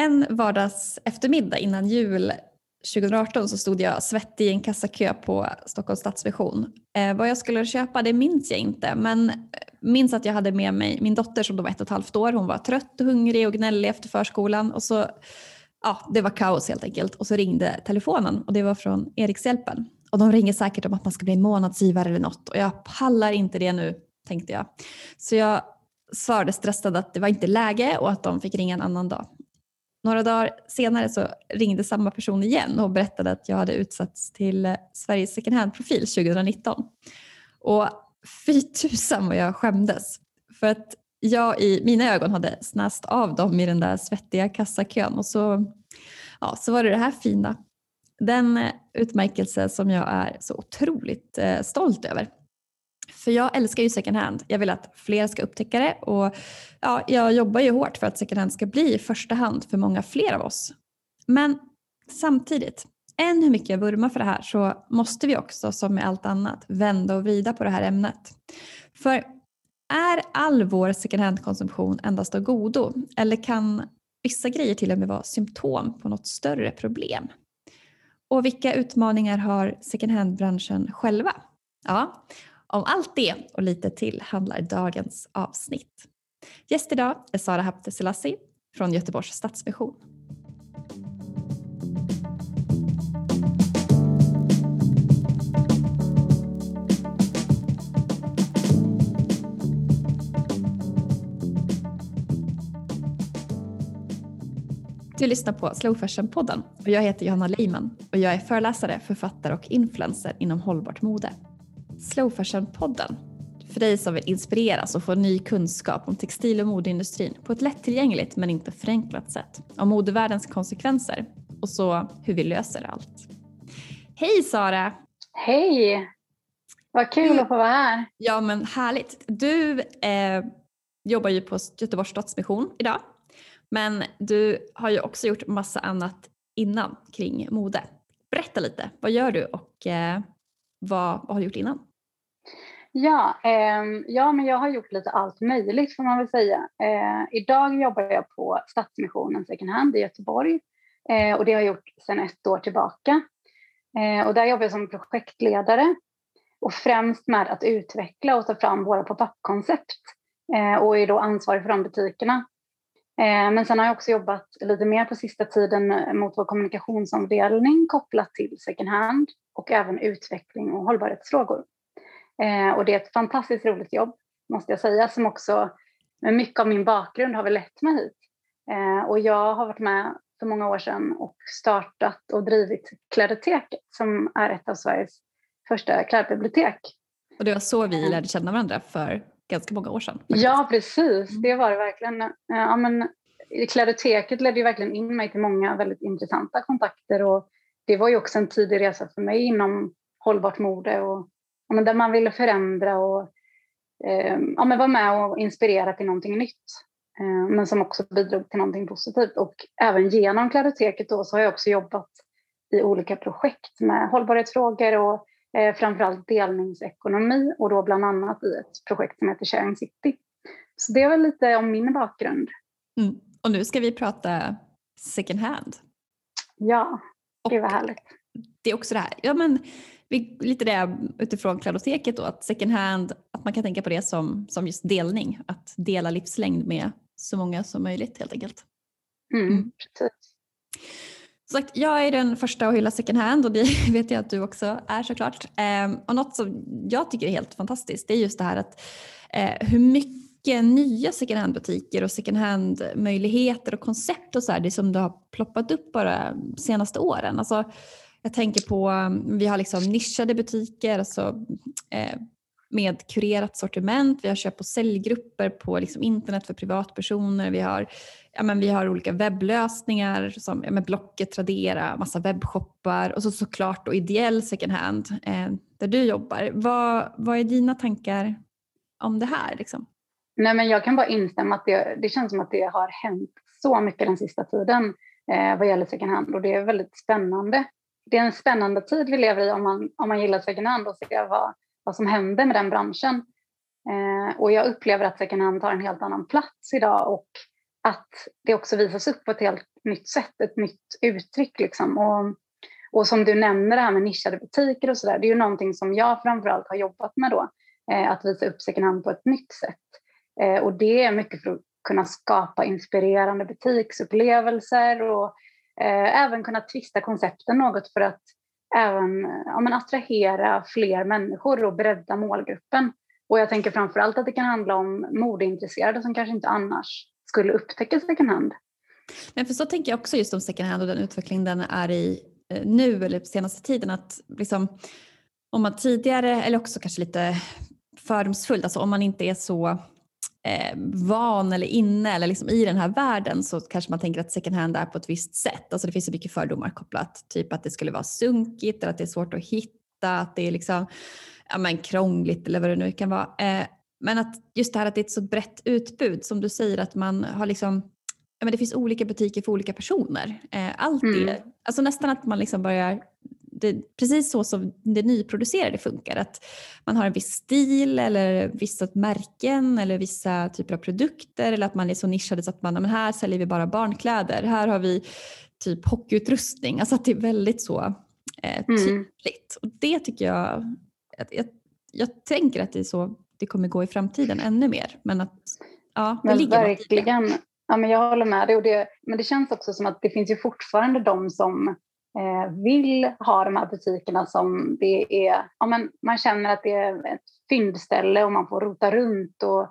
En vardags eftermiddag innan jul 2018 så stod jag svettig i en kassakö på Stockholms Stadsmission. Eh, vad jag skulle köpa det minns jag inte men minns att jag hade med mig min dotter som då var ett och ett halvt år. Hon var trött och hungrig och gnällig efter förskolan och så ja, det var kaos helt enkelt och så ringde telefonen och det var från Erikshjälpen. Och de ringer säkert om att man ska bli månadsgivare eller något och jag pallar inte det nu tänkte jag. Så jag svarade stressad att det var inte läge och att de fick ringa en annan dag. Några dagar senare så ringde samma person igen och berättade att jag hade utsatts till Sveriges second hand-profil 2019. Och fy tusan vad jag skämdes. För att jag i mina ögon hade snäst av dem i den där svettiga kassakön och så, ja, så var det det här fina. Den eh, utmärkelse som jag är så otroligt eh, stolt över. För jag älskar ju second hand. Jag vill att fler ska upptäcka det och ja, jag jobbar ju hårt för att second hand ska bli första hand för många fler av oss. Men samtidigt, än hur mycket jag vurmar för det här så måste vi också som med allt annat vända och vrida på det här ämnet. För är all vår second hand-konsumtion endast av godo eller kan vissa grejer till och med vara symptom på något större problem? Och vilka utmaningar har second hand-branschen själva? Ja, om allt det och lite till handlar dagens avsnitt. Gäst idag är Sara Hapteselassi från Göteborgs Stadsmission. Du lyssnar på Slow Fashion-podden och jag heter Johanna Leiman och jag är föreläsare, författare och influencer inom hållbart mode. Slow Fashion-podden för dig som vill inspireras och få ny kunskap om textil och modeindustrin på ett lättillgängligt men inte förenklat sätt. Om modevärldens konsekvenser och så hur vi löser allt. Hej Sara! Hej! Vad kul du, att få vara här. Ja men härligt. Du eh, jobbar ju på Göteborgs Stadsmission idag. Men du har ju också gjort massa annat innan kring mode. Berätta lite, vad gör du och eh, vad, vad har du gjort innan? Ja, eh, ja, men jag har gjort lite allt möjligt får man väl säga. Eh, idag jobbar jag på Stadsmissionen second hand i Göteborg eh, och det har jag gjort sedan ett år tillbaka. Eh, och där jobbar jag som projektledare och främst med att utveckla och ta fram våra pop-up-koncept eh, och är då ansvarig för de butikerna. Eh, men sen har jag också jobbat lite mer på sista tiden mot vår kommunikationsavdelning kopplat till second hand och även utveckling och hållbarhetsfrågor. Eh, och det är ett fantastiskt roligt jobb, måste jag säga, som också med mycket av min bakgrund har väl lett mig hit. Eh, och jag har varit med för många år sedan och startat och drivit Klädoteket som är ett av Sveriges första klädbibliotek. Och det var så vi eh. lärde känna varandra för ganska många år sedan. Faktiskt. Ja, precis. Mm. Det var det verkligen. Eh, ja, men, Klädoteket ledde ju verkligen in mig till många väldigt intressanta kontakter och det var ju också en tidig resa för mig inom hållbart mode och ja, men där man ville förändra och eh, ja, men vara med och inspirera till någonting nytt. Eh, men som också bidrog till någonting positivt. Och även genom Klädoteket då så har jag också jobbat i olika projekt med hållbarhetsfrågor och eh, framförallt delningsekonomi och då bland annat i ett projekt som heter Sharing City. Så det är väl lite om min bakgrund. Mm. Och nu ska vi prata second hand. Ja, det var härligt. Det är också det här, ja men lite det utifrån klädoteket då, att second hand, att man kan tänka på det som, som just delning, att dela livslängd med så många som möjligt helt enkelt. Mm, mm. Som sagt, jag är den första att hylla second hand och det vet jag att du också är såklart. Eh, och något som jag tycker är helt fantastiskt det är just det här att eh, hur mycket nya second hand-butiker och second hand-möjligheter och koncept och så här, det som det har ploppat upp bara de senaste åren. Alltså, jag tänker på, um, vi har liksom nischade butiker alltså, eh, med kurerat sortiment. Vi har köp och säljgrupper på liksom internet för privatpersoner. Vi har, ja, men vi har olika webblösningar som ja, med Blocket, Tradera, massa webbshoppar och så såklart då ideell second hand eh, där du jobbar. Vad, vad är dina tankar om det här? Liksom? Nej, men jag kan bara instämma att det, det känns som att det har hänt så mycket den sista tiden eh, vad gäller second hand och det är väldigt spännande det är en spännande tid vi lever i om man, om man gillar second hand och ser vad, vad som händer med den branschen. Eh, och jag upplever att second hand tar en helt annan plats idag och att det också visas upp på ett helt nytt sätt, ett nytt uttryck. Liksom. Och, och som du nämner det här med nischade butiker och sådär, det är ju någonting som jag framförallt har jobbat med då, eh, att visa upp second hand på ett nytt sätt. Eh, och det är mycket för att kunna skapa inspirerande butiksupplevelser och Eh, även kunna twista koncepten något för att även ja, men attrahera fler människor och bredda målgruppen. Och jag tänker framförallt att det kan handla om modeintresserade som kanske inte annars skulle upptäcka second hand. Men för så tänker jag också just om second hand och den utveckling den är i eh, nu eller på senaste tiden att liksom, om man tidigare eller också kanske lite fördomsfullt, alltså om man inte är så eh, van eller inne eller liksom i den här världen så kanske man tänker att second hand är på ett visst sätt. Alltså det finns så mycket fördomar kopplat, typ att det skulle vara sunkigt eller att det är svårt att hitta, att det är liksom, ja, men krångligt eller vad det nu kan vara. Eh, men att just det här att det är ett så brett utbud som du säger att man har liksom Ja, men det finns olika butiker för olika personer. Eh, allt mm. det, alltså nästan att man liksom börjar det, precis så som det nyproducerade funkar. Att man har en viss stil eller vissa märken eller vissa typer av produkter eller att man är så nischade så att man, men här säljer vi bara barnkläder, här har vi typ hockeyutrustning. Alltså att det är väldigt så eh, mm. tydligt. Mm. Och det tycker jag, jag, jag, tänker att det är så det kommer gå i framtiden ännu mer. Men att ja, det men ligger verkligen. Ja, men jag håller med dig. Och det, men det känns också som att det finns ju fortfarande de som Eh, vill ha de här butikerna som det är, ja, men man känner att det är ett fyndställe och man får rota runt och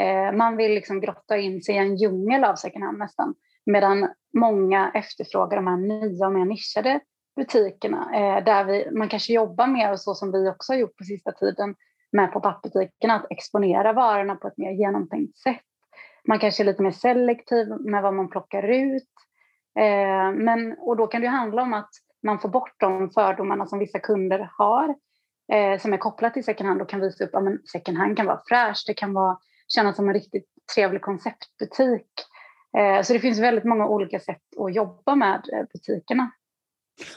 eh, man vill liksom grotta in sig i en djungel av second hand nästan. Medan många efterfrågar de här nya och mer nischade butikerna eh, där vi, man kanske jobbar mer och så som vi också har gjort på sista tiden med pop-up-butikerna att exponera varorna på ett mer genomtänkt sätt. Man kanske är lite mer selektiv med vad man plockar ut. Eh, men, och då kan det handla om att man får bort de fördomarna som vissa kunder har eh, som är kopplat till second hand och kan visa upp att ja, second hand kan vara fräscht, det kan vara, kännas som en riktigt trevlig konceptbutik. Eh, så det finns väldigt många olika sätt att jobba med butikerna.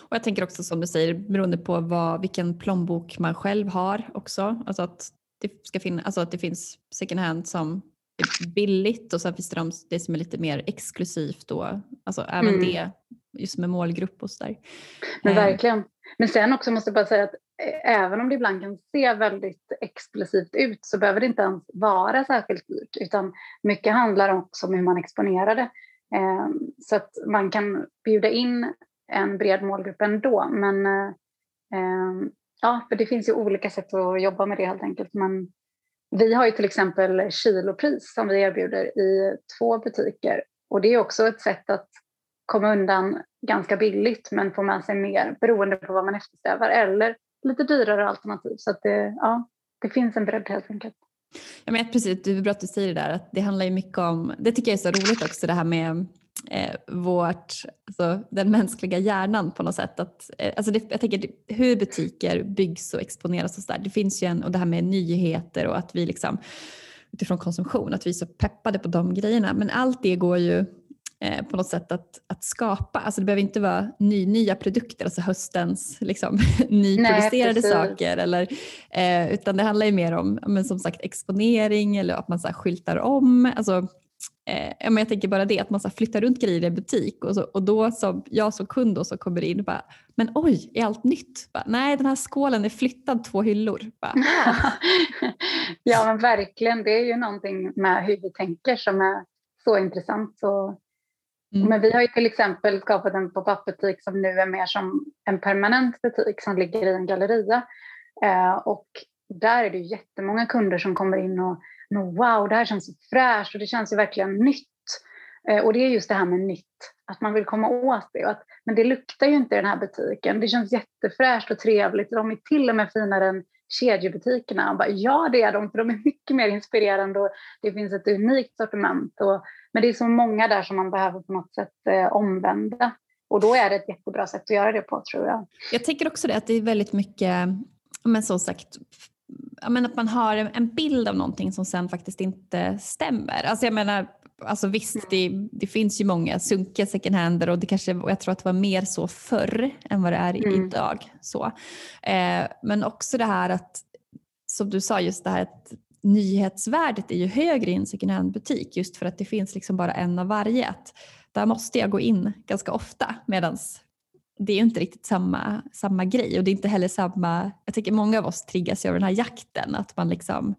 Och jag tänker också som du säger beroende på vad, vilken plånbok man själv har också. Alltså att det, ska finna, alltså att det finns second hand som billigt och sen finns det de, det som är lite mer exklusivt då. Alltså även mm. det just med målgrupp och sådär. Men eh. verkligen. Men sen också måste jag bara säga att eh, även om det ibland kan se väldigt exklusivt ut så behöver det inte ens vara särskilt dyrt utan mycket handlar också om hur man exponerar det. Eh, så att man kan bjuda in en bred målgrupp ändå. Men ja, för det finns ju olika sätt att jobba med det helt enkelt. Men vi har ju till exempel kilopris som vi erbjuder i två butiker och det är också ett sätt att komma undan ganska billigt men få med sig mer beroende på vad man eftersträvar eller lite dyrare alternativ. Så att det, ja, det finns en bredd helt enkelt. Jag menar precis, det är bra att du säger det där att det handlar ju mycket om, det tycker jag är så roligt också det här med eh, vårt, alltså den mänskliga hjärnan på något sätt. Att, eh, alltså det, jag tänker hur butiker byggs och exponeras och sådär. Det finns ju en, och det här med nyheter och att vi liksom utifrån konsumtion, att vi är så peppade på de grejerna. Men allt det går ju eh, på något sätt att, att skapa. Alltså det behöver inte vara ny, nya produkter, alltså höstens liksom, nyproducerade Nej, saker. Eller, eh, utan det handlar ju mer om men som sagt exponering eller att man så skyltar om. Alltså, Eh, men jag tänker bara det att man så flyttar runt grejer i butik och, så, och då som jag som kund då så kommer in och bara “men oj, är allt nytt?” bara, “Nej, den här skålen är flyttad två hyllor”. Bara, ja men verkligen, det är ju någonting med hur vi tänker som är så intressant. Och, mm. Men vi har ju till exempel skapat en pop-up-butik som nu är mer som en permanent butik som ligger i en galleria. Eh, och där är det jättemånga kunder som kommer in och wow, det här känns så fräscht och det känns ju verkligen nytt. Eh, och det är just det här med nytt, att man vill komma åt det. Att, men det luktar ju inte i den här butiken. Det känns jättefräscht och trevligt. De är till och med finare än kedjebutikerna. Och bara, ja, det är de, för de är mycket mer inspirerande och det finns ett unikt sortiment. Och, men det är så många där som man behöver på något sätt eh, omvända. Och då är det ett jättebra sätt att göra det på tror jag. Jag tänker också det att det är väldigt mycket, men som sagt, men att man har en bild av någonting som sen faktiskt inte stämmer. Alltså jag menar, alltså visst det, det finns ju många sunkiga second hander och det kanske, och jag tror att det var mer så förr än vad det är mm. idag. Så. Eh, men också det här att, som du sa, just det här att nyhetsvärdet är ju högre i en second hand-butik just för att det finns liksom bara en av varje. Att där måste jag gå in ganska ofta medan det är ju inte riktigt samma, samma grej och det är inte heller samma, jag tycker många av oss triggas ju av den här jakten att man liksom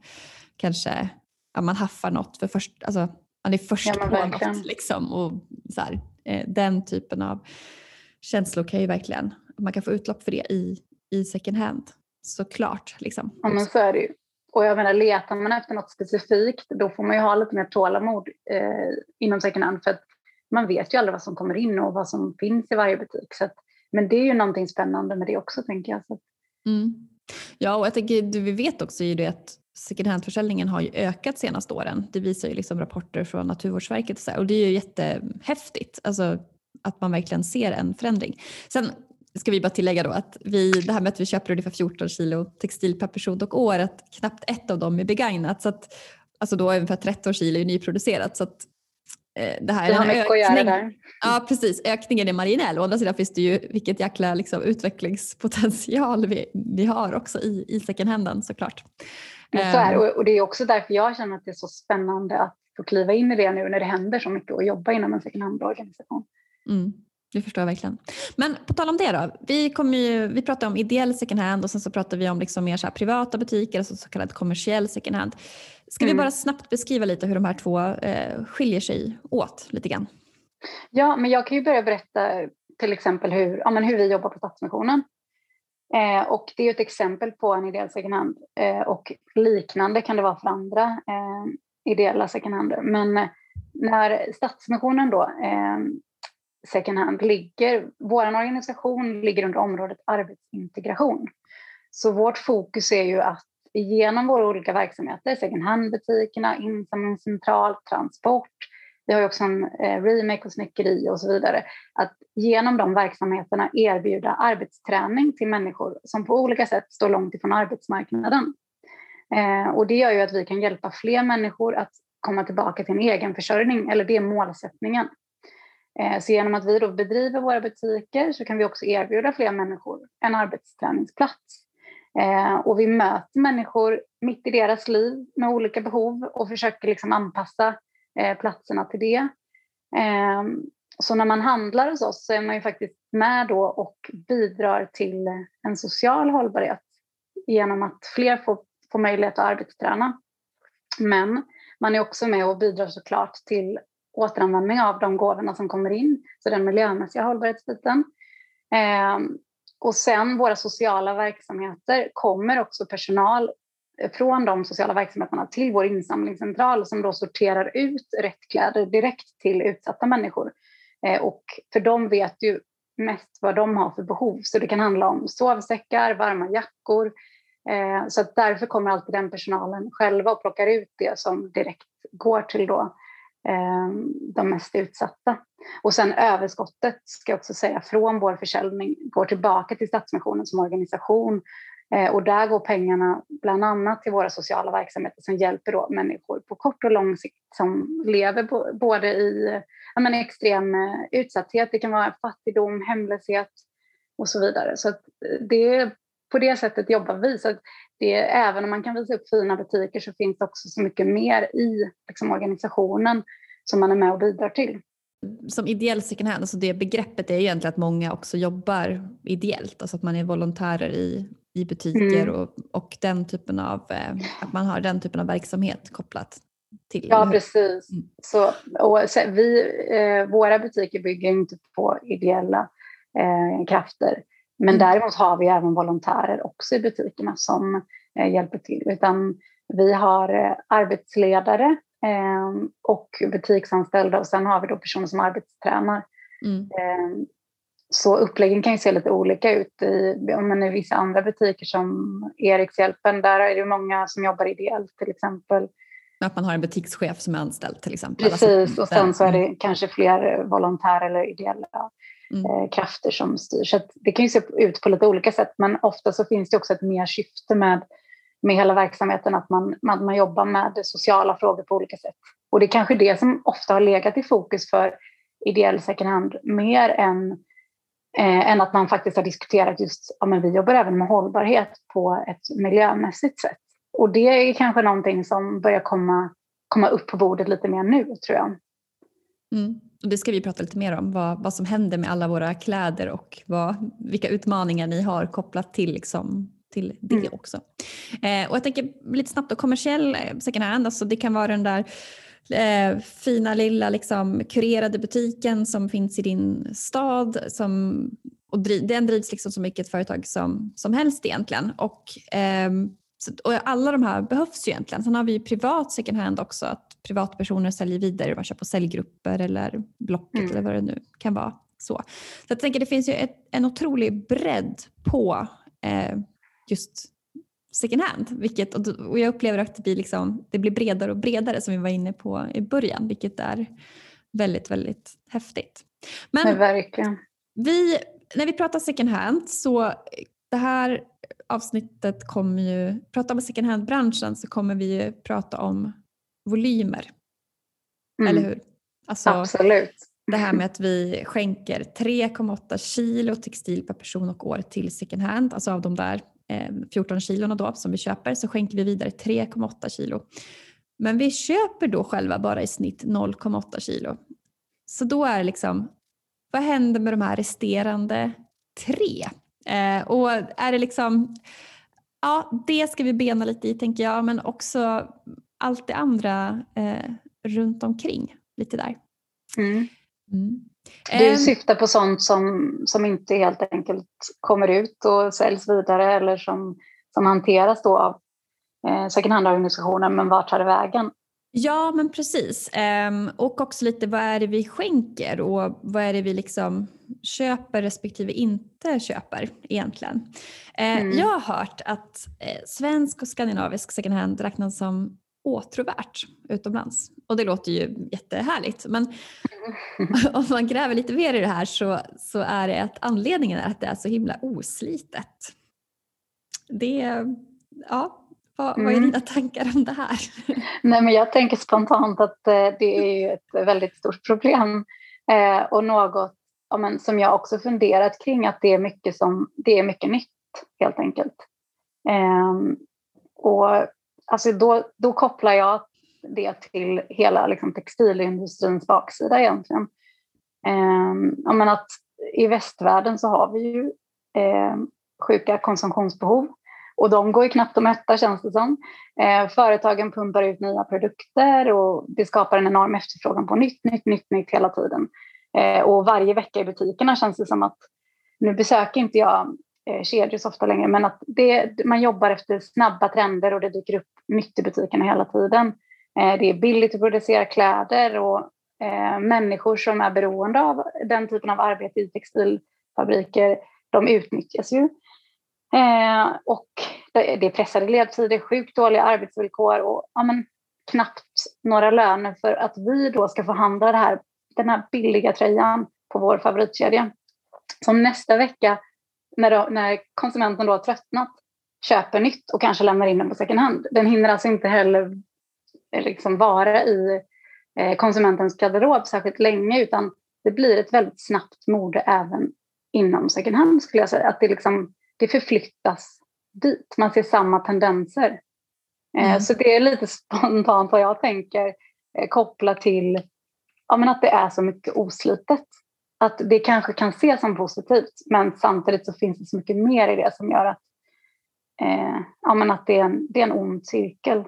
kanske, ja, man haffar något för först, alltså man är först ja, på något liksom och så här, eh, den typen av känslor kan ju verkligen, man kan få utlopp för det i, i second hand såklart. Liksom. Ja men så är det ju. Och jag menar, letar man efter något specifikt då får man ju ha lite mer tålamod eh, inom second hand för att man vet ju aldrig vad som kommer in och vad som finns i varje butik. Så att, men det är ju någonting spännande med det också tänker jag. Så. Mm. Ja och jag tänker, du, vi vet också ju det att second hand-försäljningen har ju ökat senaste åren. Det visar ju liksom rapporter från Naturvårdsverket och, så här, och det är ju jättehäftigt. Alltså, att man verkligen ser en förändring. Sen ska vi bara tillägga då att vi, det här med att vi köper ungefär 14 kilo textil per person och år, att knappt ett av dem är begagnat. Så att, alltså då ungefär 13 kilo är nyproducerat. Så att, eh, det här är en ökning. Där. Ja precis, ökningen är marginell. Å andra sidan finns det ju vilket jäkla liksom, utvecklingspotential vi, vi har också i, i second handen såklart. Så är, ehm. och det är också därför jag känner att det är så spännande att få kliva in i det nu när det händer så mycket och jobba inom en second hand-organisation. Mm. Det förstår jag verkligen. Men på tal om det då. Vi, kommer ju, vi pratar om ideell second hand och sen så pratar vi om liksom mer så privata butiker, alltså så kallad kommersiell second hand. Ska mm. vi bara snabbt beskriva lite hur de här två eh, skiljer sig åt lite grann? Ja, men jag kan ju börja berätta till exempel hur, ja, men hur vi jobbar på Stadsmissionen. Eh, och det är ett exempel på en ideell second hand eh, och liknande kan det vara för andra eh, ideella second hand. Men när Stadsmissionen då eh, second hand ligger, vår organisation ligger under området arbetsintegration. Så vårt fokus är ju att genom våra olika verksamheter, second hand-butikerna, insamlingscentral, transport, vi har ju också en eh, remake och snickeri och så vidare, att genom de verksamheterna erbjuda arbetsträning till människor som på olika sätt står långt ifrån arbetsmarknaden. Eh, och det gör ju att vi kan hjälpa fler människor att komma tillbaka till en egen försörjning, eller det är målsättningen. Eh, så genom att vi då bedriver våra butiker så kan vi också erbjuda fler människor en arbetsträningsplats. Eh, och vi möter människor mitt i deras liv med olika behov och försöker liksom anpassa eh, platserna till det. Ehm, så när man handlar hos oss så är man ju faktiskt med då och bidrar till en social hållbarhet genom att fler får, får möjlighet att arbetsträna. Men man är också med och bidrar såklart till återanvändning av de gåvorna som kommer in, så den miljömässiga hållbarhetsbiten. Eh, och sen våra sociala verksamheter kommer också personal från de sociala verksamheterna till vår insamlingscentral som då sorterar ut rätt kläder direkt till utsatta människor. Eh, och för de vet ju mest vad de har för behov, så det kan handla om sovsäckar, varma jackor. Eh, så att därför kommer alltid den personalen själva och plockar ut det som direkt går till då Eh, de mest utsatta. Och sen överskottet, ska jag också säga, från vår försäljning går tillbaka till Stadsmissionen som organisation eh, och där går pengarna bland annat till våra sociala verksamheter som hjälper då människor på kort och lång sikt som lever både i menar, extrem eh, utsatthet, det kan vara fattigdom, hemlöshet och så vidare. Så det, på det sättet jobbar vi. Så det, även om man kan visa upp fina butiker så finns det också så mycket mer i liksom, organisationen som man är med och bidrar till. Som ideell second hand, alltså det begreppet är egentligen att många också jobbar ideellt, alltså att man är volontärer i, i butiker mm. och, och den typen av, eh, att man har den typen av verksamhet kopplat till. Ja, precis. Mm. Så, och så, vi, eh, våra butiker bygger inte på ideella eh, krafter. Men mm. däremot har vi även volontärer också i butikerna som eh, hjälper till. Utan vi har eh, arbetsledare eh, och butiksanställda och sen har vi då personer som arbetstränar. Mm. Eh, så uppläggen kan ju se lite olika ut. I, men I vissa andra butiker som Erikshjälpen, där är det många som jobbar ideellt till exempel. Att man har en butikschef som är anställd till exempel. Precis, och sen så är det kanske fler volontärer eller ideella mm. Eh, krafter som styr. Så det kan ju se ut på lite olika sätt men ofta så finns det också ett mer syfte med, med hela verksamheten att man, man, man jobbar med sociala frågor på olika sätt. Och det är kanske det som ofta har legat i fokus för ideell second hand mer än, eh, än att man faktiskt har diskuterat just, ja men vi jobbar även med hållbarhet på ett miljömässigt sätt. och det är kanske någonting som börjar komma, komma upp på bordet lite mer nu tror jag. Mm. Och det ska vi prata lite mer om, vad, vad som händer med alla våra kläder och vad, vilka utmaningar ni har kopplat till, liksom, till det mm. också. Eh, och jag tänker lite snabbt då, kommersiell eh, second hand, alltså det kan vara den där eh, fina lilla liksom, kurerade butiken som finns i din stad. Som, och driv, den drivs liksom som vilket företag som, som helst egentligen. Och, eh, och alla de här behövs ju egentligen. Sen har vi privat second hand också, att privatpersoner säljer vidare, man kör på säljgrupper eller Blocket mm. eller vad det nu kan vara. Så, så jag tänker det finns ju ett, en otrolig bredd på eh, just second hand. Vilket, och jag upplever att det blir, liksom, det blir bredare och bredare som vi var inne på i början, vilket är väldigt, väldigt häftigt. Men ja, verkligen. Vi, när vi pratar second hand så det här avsnittet kommer ju, prata om second hand-branschen så kommer vi ju prata om volymer. Mm. Eller hur? Alltså, Absolut. Det här med att vi skänker 3,8 kilo textil per person och år till second hand, alltså av de där 14 eh, kilona då som vi köper så skänker vi vidare 3,8 kilo. Men vi köper då själva bara i snitt 0,8 kilo. Så då är det liksom, vad händer med de här resterande tre? Eh, och är det liksom, ja det ska vi bena lite i tänker jag, men också allt det andra eh, runt omkring lite där. Mm. Mm. Du ehm. syftar på sånt som, som inte helt enkelt kommer ut och säljs vidare eller som, som hanteras då av eh, second hand-organisationen, men vart tar det vägen? Ja, men precis. Um, och också lite vad är det vi skänker och vad är det vi liksom köper respektive inte köper egentligen. Uh, mm. Jag har hört att uh, svensk och skandinavisk second hand räknas som åtråvärt utomlands. Och det låter ju jättehärligt men om man gräver lite mer i det här så, så är det att anledningen är att det är så himla oslitet. Det, ja, vad, vad är mm. dina tankar om det här? Nej, men jag tänker spontant att eh, det är ett väldigt stort problem eh, och något ja, men, som jag också funderat kring att det är mycket, som, det är mycket nytt helt enkelt. Eh, och alltså då, då kopplar jag det till hela liksom, textilindustrins baksida egentligen. Eh, men att I västvärlden så har vi ju eh, sjuka konsumtionsbehov och de går ju knappt att mätta känns det som. Eh, företagen pumpar ut nya produkter och det skapar en enorm efterfrågan på nytt, nytt, nytt, nytt hela tiden. Eh, och varje vecka i butikerna känns det som att, nu besöker inte jag eh, kedjor så ofta längre, men att det, man jobbar efter snabba trender och det dyker upp nytt i butikerna hela tiden. Eh, det är billigt att producera kläder och eh, människor som är beroende av den typen av arbete i textilfabriker, de utnyttjas ju. Eh, och det är pressade ledtider, sjukt dåliga arbetsvillkor och ja, men, knappt några löner för att vi då ska få handla det här, den här billiga tröjan på vår favoritkedja. Som nästa vecka, när, då, när konsumenten då har tröttnat, köper nytt och kanske lämnar in den på second hand. Den hinner alltså inte heller eh, liksom vara i eh, konsumentens garderob särskilt länge utan det blir ett väldigt snabbt mode även inom second hand skulle jag säga. Att det, liksom, det förflyttas dit. Man ser samma tendenser. Eh, mm. Så det är lite spontant vad jag tänker kopplat till ja, men att det är så mycket oslitet. Att det kanske kan ses som positivt men samtidigt så finns det så mycket mer i det som gör att eh, ja, men att det är, en, det är en ond cirkel.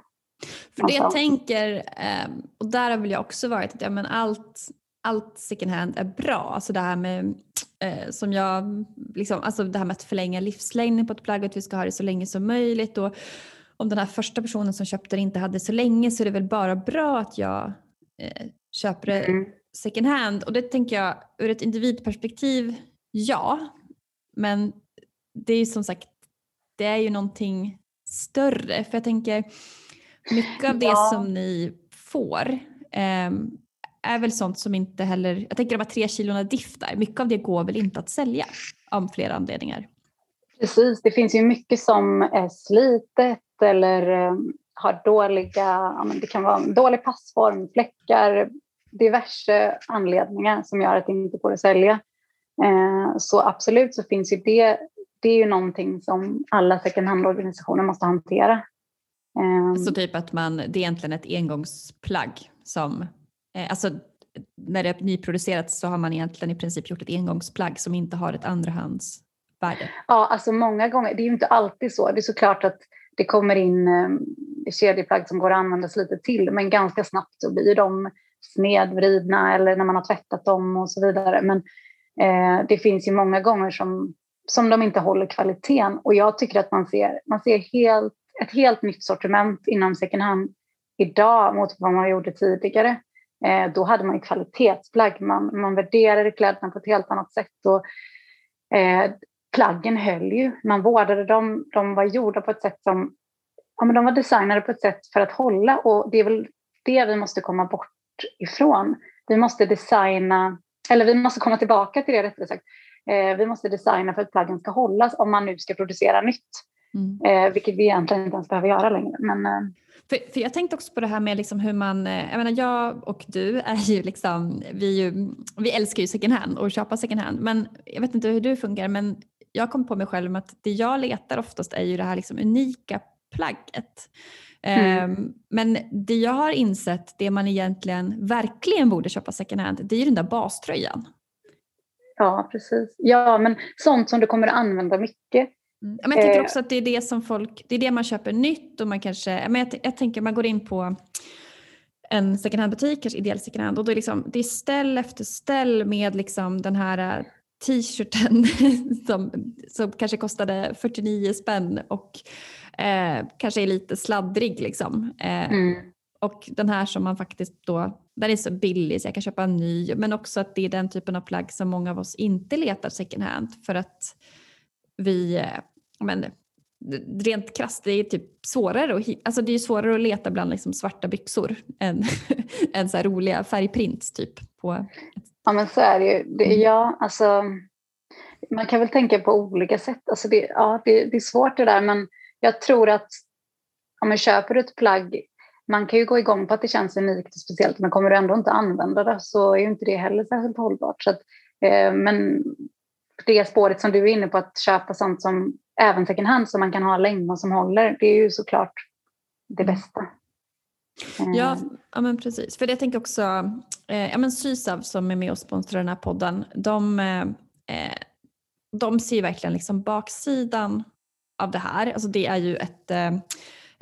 För det jag tänker, eh, och där har väl jag också varit, att ja, men allt, allt second hand är bra. Alltså det här med eh, som jag, liksom, alltså det här med att förlänga livslängden på ett plagg, att vi ska ha det så länge som möjligt. Och om den här första personen som köpte det inte hade så länge så är det väl bara bra att jag eh, köper det mm. second hand. Och det tänker jag ur ett individperspektiv, ja. Men det är ju som sagt det är ju någonting större. För jag tänker, mycket av det ja. som ni får eh, är väl sånt som inte heller, jag tänker de här tre kilona diff där, mycket av det går väl inte att sälja av flera anledningar. Precis, det finns ju mycket som är slitet eller eh, har dåliga, det kan vara dålig passform, fläckar, diverse anledningar som gör att det inte går att sälja. Eh, så absolut så finns ju det det är ju någonting som alla second hand-organisationer måste hantera. Um, så typ att man, det är egentligen ett engångsplagg som, eh, alltså när det är nyproducerat så har man egentligen i princip gjort ett engångsplagg som inte har ett andrahandsvärde. Ja, alltså många gånger, det är ju inte alltid så. Det är såklart att det kommer in eh, kedjeplagg som går att användas lite till, men ganska snabbt så blir de snedvridna eller när man har tvättat dem och så vidare. Men eh, det finns ju många gånger som, som de inte håller kvaliteten och jag tycker att man ser, man ser helt, ett helt nytt sortiment inom second hand idag mot vad man gjorde tidigare. Eh, då hade man ju kvalitetsplagg, man, man värderade kläderna på ett helt annat sätt. Och, eh, plaggen höll ju, man vårdade dem, de var gjorda på ett sätt som, ja men de var designade på ett sätt för att hålla och det är väl det vi måste komma bort ifrån. Vi måste designa, eller vi måste komma tillbaka till det rättare sagt. Eh, vi måste designa för att plaggen ska hållas om man nu ska producera nytt. Mm. Eh, vilket vi egentligen inte ens behöver göra längre. Men, eh, för, för, jag tänkte också på det här med liksom hur man, jag menar jag och du är ju liksom, vi, ju, vi älskar ju second hand och köpa second hand men jag vet inte hur du funkar men jag kom på mig själv med att det jag letar oftast är ju det här liksom unika plagget. Mm. Um, men det jag har insett, det man egentligen verkligen borde köpa second hand, det är ju den där baströjan. Ja, precis. Ja, men sånt som du kommer att använda mycket. Mm. Men jag tänker eh. också att det är det som folk, det är det man köper nytt och man kanske, men jag, jag tänker man går in på en second hand-butik, kanske ideell second hand, och då är liksom, det är ställ efter ställ med liksom den här äh, t-shirten som, som kanske kostade 49 spänn och eh, kanske är lite sladdrig. Liksom. Eh, mm. Och den här som man faktiskt då, den är så billig så jag kan köpa en ny, men också att det är den typen av plagg som många av oss inte letar second hand för att vi, eh, men, rent krasst, det är typ svårare, att, alltså det är svårare att leta bland liksom svarta byxor än, än så roliga färgprints typ. På Ja men så är det ju. Det, mm. ja, alltså, man kan väl tänka på olika sätt. Alltså det, ja, det, det är svårt det där men jag tror att om man köper ett plagg, man kan ju gå igång på att det känns unikt och speciellt men kommer du ändå inte använda det så är ju inte det heller särskilt hållbart. Så att, eh, men det spåret som du är inne på att köpa sånt som även second hand som man kan ha länge och som håller, det är ju såklart det mm. bästa. Ja, eh. ja men precis. För jag tänker också, eh, ja men Sysav som är med och sponsrar den här podden, de, eh, de ser verkligen liksom baksidan av det här. Alltså det är ju ett, eh,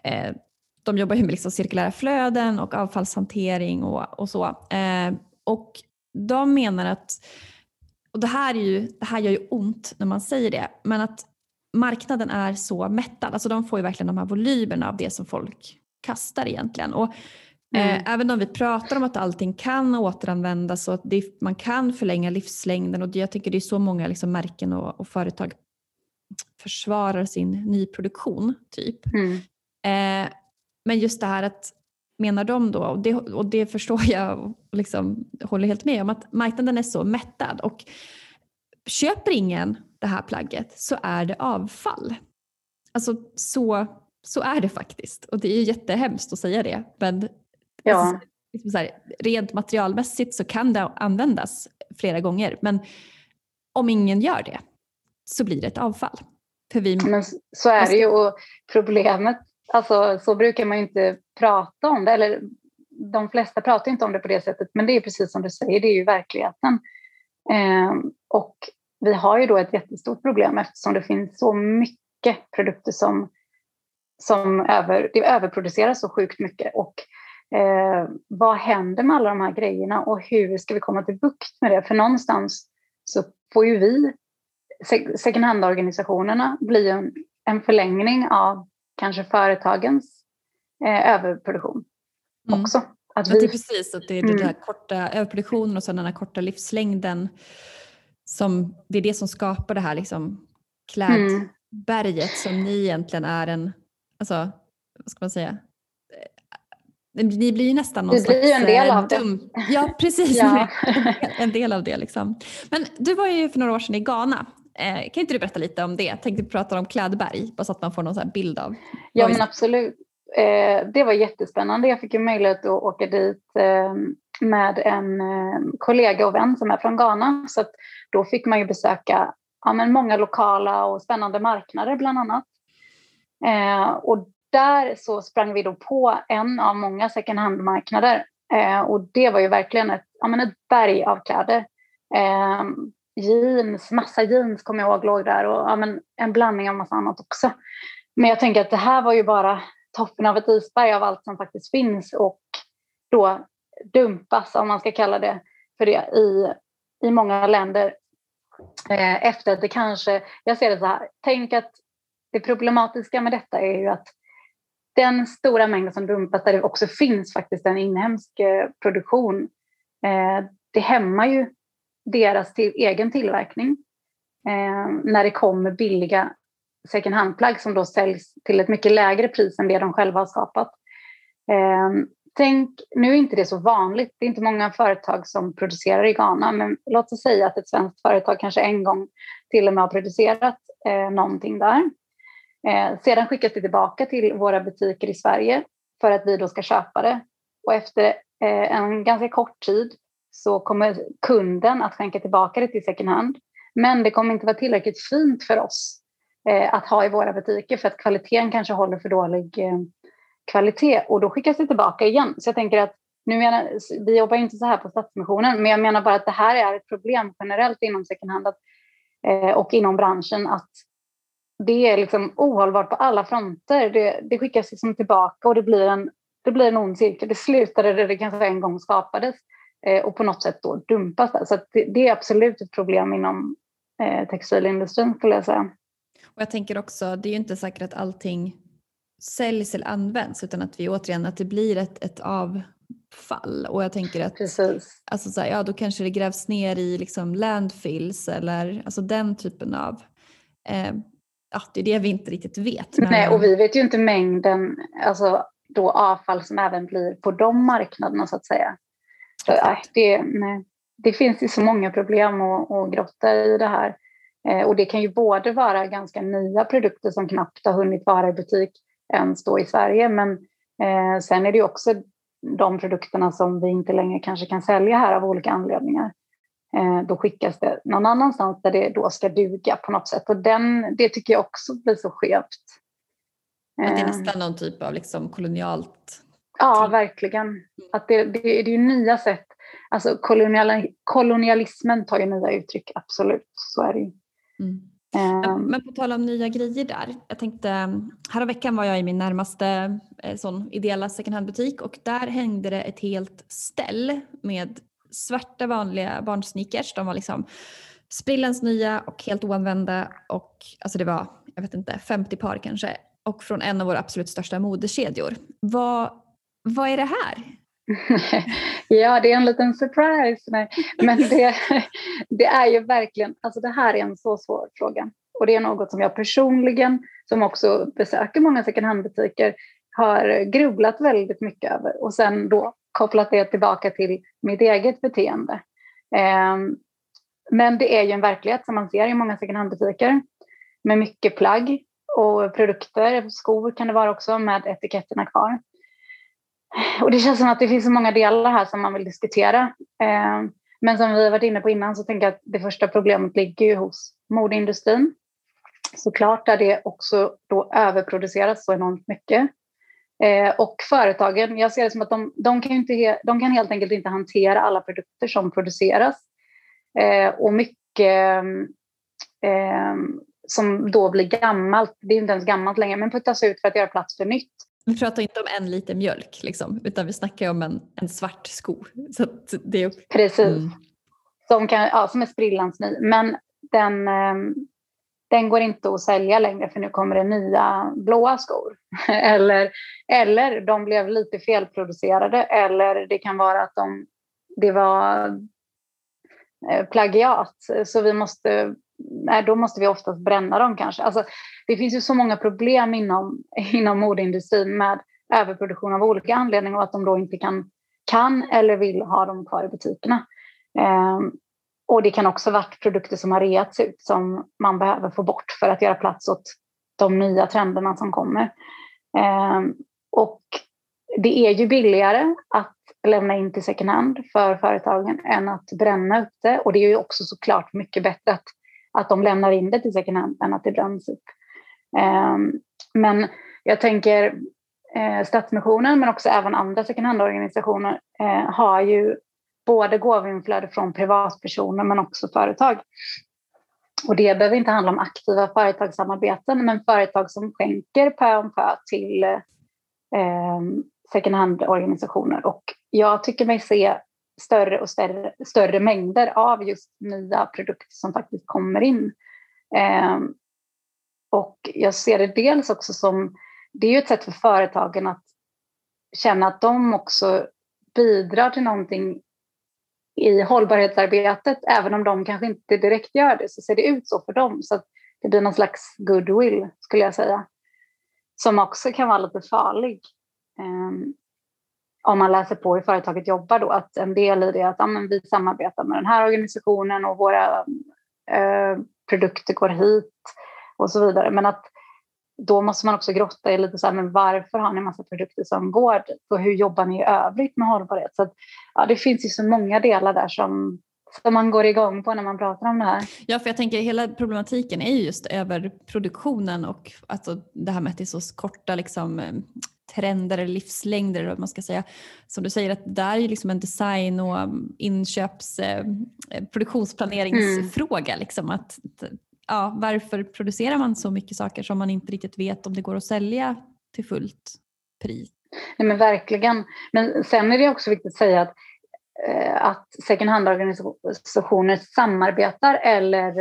eh, de jobbar ju med liksom cirkulära flöden och avfallshantering och, och så. Eh, och de menar att, och det här, är ju, det här gör ju ont när man säger det, men att marknaden är så mättad. Alltså de får ju verkligen de här volymerna av det som folk kastar egentligen. Och, mm. även om vi pratar om att allting kan återanvändas och att det, man kan förlänga livslängden och jag tycker det är så många liksom märken och, och företag försvarar sin nyproduktion. typ. Mm. Eh, men just det här att, menar de då, och det, och det förstår jag och liksom håller helt med om, att marknaden är så mättad och köper ingen det här plagget så är det avfall. Alltså så, så är det faktiskt och det är ju jättehemskt att säga det men ja. alltså, liksom så här, rent materialmässigt så kan det användas flera gånger men om ingen gör det så blir det ett avfall. För vi... Men så är det ju och problemet, alltså så brukar man ju inte prata om det, eller de flesta pratar inte om det på det sättet, men det är precis som du säger, det är ju verkligheten. Eh, och vi har ju då ett jättestort problem eftersom det finns så mycket produkter som, som över, det överproduceras så sjukt mycket. Och eh, vad händer med alla de här grejerna och hur ska vi komma till bukt med det? För någonstans så får ju vi second hand-organisationerna bli en, en förlängning av kanske företagens eh, överproduktion mm. också. Att vi... det är precis, att det är mm. den där korta överproduktionen och sen den här korta livslängden som det är det som skapar det här liksom klädberget mm. som ni egentligen är en, alltså vad ska man säga, ni blir ju nästan någon slags... blir en del av det. Ja, precis. ja. en del av det. Liksom. Men du var ju för några år sedan i Ghana Eh, kan inte du berätta lite om det? Jag tänkte prata om Klädberg, bara så att man får någon bild av. Ja men absolut. Eh, det var jättespännande. Jag fick ju möjlighet att åka dit eh, med en eh, kollega och vän som är från Ghana. Så då fick man ju besöka ja, men många lokala och spännande marknader bland annat. Eh, och där så sprang vi då på en av många second hand-marknader eh, och det var ju verkligen ett, ja, men ett berg av kläder. Jeans, massa jeans kommer jag ihåg låg där och ja, men en blandning av massa annat också. Men jag tänker att det här var ju bara toppen av ett isberg av allt som faktiskt finns och då dumpas, om man ska kalla det för det, i, i många länder eh, efter att det kanske, jag ser det så här, tänk att det problematiska med detta är ju att den stora mängden som dumpas där det också finns faktiskt en inhemsk eh, produktion, eh, det hämmar ju deras till, egen tillverkning eh, när det kommer billiga second hand-plagg som då säljs till ett mycket lägre pris än det de själva har skapat. Eh, tänk, nu är inte det så vanligt, det är inte många företag som producerar i Ghana, men låt oss säga att ett svenskt företag kanske en gång till och med har producerat eh, någonting där. Eh, sedan skickas det tillbaka till våra butiker i Sverige för att vi då ska köpa det. Och efter eh, en ganska kort tid så kommer kunden att skänka tillbaka det till second hand. Men det kommer inte vara tillräckligt fint för oss eh, att ha i våra butiker för att kvaliteten kanske håller för dålig eh, kvalitet och då skickas det tillbaka igen. Så jag tänker att nu menar, vi jobbar inte så här på Stadsmissionen, men jag menar bara att det här är ett problem generellt inom second hand att, eh, och inom branschen att det är liksom ohållbart på alla fronter. Det, det skickas liksom tillbaka och det blir en, det blir en ond cirkel. Det slutade där det kanske en gång skapades och på något sätt då dumpas där. Så det, det, är absolut ett problem inom eh, textilindustrin skulle jag säga. Och jag tänker också, det är ju inte säkert att allting säljs eller används utan att vi återigen att det blir ett, ett avfall. Och jag tänker att Precis. Alltså så här, ja, då kanske det grävs ner i liksom landfills eller alltså den typen av eh, ja, det är det vi inte riktigt vet. Men... Nej, och vi vet ju inte mängden alltså, då avfall som även blir på de marknaderna så att säga. Så, äh, det, nej, det finns ju så många problem att, att grotta i det här. Eh, och det kan ju både vara ganska nya produkter som knappt har hunnit vara i butik ens då i Sverige, men eh, sen är det ju också de produkterna som vi inte längre kanske kan sälja här av olika anledningar. Eh, då skickas det någon annanstans där det då ska duga på något sätt. Och den, det tycker jag också blir så skevt. Att det är eh. nästan någon typ av liksom kolonialt? Ja, verkligen. Att det, det, det är ju nya sätt. Alltså kolonial, kolonialismen tar ju nya uttryck, absolut. Så är det ju. Mm. Um, men på tal om nya grejer där. Jag tänkte, veckan var jag i min närmaste eh, sån ideella second hand-butik och där hängde det ett helt ställ med svarta vanliga barnsneakers. De var liksom sprillans nya och helt oanvända och alltså det var, jag vet inte, 50 par kanske och från en av våra absolut största modekedjor. Vad, vad är det här? ja, det är en liten surprise. Nej. Men det, det är ju verkligen, alltså det här är en så svår fråga. Och det är något som jag personligen, som också besöker många second hand-butiker, har grubblat väldigt mycket över. Och sen då kopplat det tillbaka till mitt eget beteende. Ehm, men det är ju en verklighet som man ser i många second hand-butiker med mycket plagg och produkter, skor kan det vara också med etiketterna kvar. Och det känns som att det finns så många delar här som man vill diskutera. Eh, men som vi har varit inne på innan så tänker jag att det första problemet ligger ju hos modeindustrin. Såklart där det också då överproduceras så enormt mycket. Eh, och företagen, jag ser det som att de, de, kan inte, de kan helt enkelt inte hantera alla produkter som produceras. Eh, och mycket som då blir gammalt, det är inte ens gammalt längre, men puttas ut för att göra plats för nytt. Vi pratar inte om en liter mjölk, liksom, utan vi snackar om en, en svart sko. Så det är... Precis. Mm. Som, kan, ja, som är sprillans ny. Men den, ehm, den går inte att sälja längre för nu kommer det nya blåa skor. eller, eller de blev lite felproducerade eller det kan vara att de, det var eh, plagiat. Så vi måste, nej, då måste vi oftast bränna dem kanske. Alltså, det finns ju så många problem inom, inom modeindustrin med överproduktion av olika anledningar och att de då inte kan, kan eller vill ha dem kvar i butikerna. Eh, och det kan också vara produkter som har reats ut som man behöver få bort för att göra plats åt de nya trenderna som kommer. Eh, och det är ju billigare att lämna in till second hand för företagen än att bränna upp det. Och det är ju också såklart mycket bättre att, att de lämnar in det till second hand än att det bränns upp. Ehm, men jag tänker eh, Stadsmissionen men också även andra second hand-organisationer eh, har ju både gåvoinflöde från privatpersoner men också företag. Och det behöver inte handla om aktiva företagssamarbeten men företag som skänker pö om pö till eh, second hand-organisationer. Och jag tycker mig se större och större, större mängder av just nya produkter som faktiskt kommer in. Eh, och jag ser det dels också som, det är ju ett sätt för företagen att känna att de också bidrar till någonting i hållbarhetsarbetet, även om de kanske inte direkt gör det, så ser det ut så för dem. Så det blir någon slags goodwill, skulle jag säga, som också kan vara lite farlig. Um, om man läser på hur företaget jobbar då, att en del i det är att ja, men vi samarbetar med den här organisationen och våra eh, produkter går hit och så vidare. Men att då måste man också grotta i lite så här, men varför har ni massa produkter som går dit och hur jobbar ni i övrigt med hållbarhet? Så att, ja, det finns ju så många delar där som, som man går igång på när man pratar om det här. Ja, för jag tänker hela problematiken är ju just överproduktionen och alltså det här med att det är så korta liksom, trender eller livslängder eller vad man ska säga. Som du säger att det är ju liksom en design och inköps eh, produktionsplaneringsfråga. Mm. Liksom, att ja, varför producerar man så mycket saker som man inte riktigt vet om det går att sälja till fullt pris? Nej, men verkligen. Men sen är det också viktigt att säga att, eh, att second hand-organisationer samarbetar eller,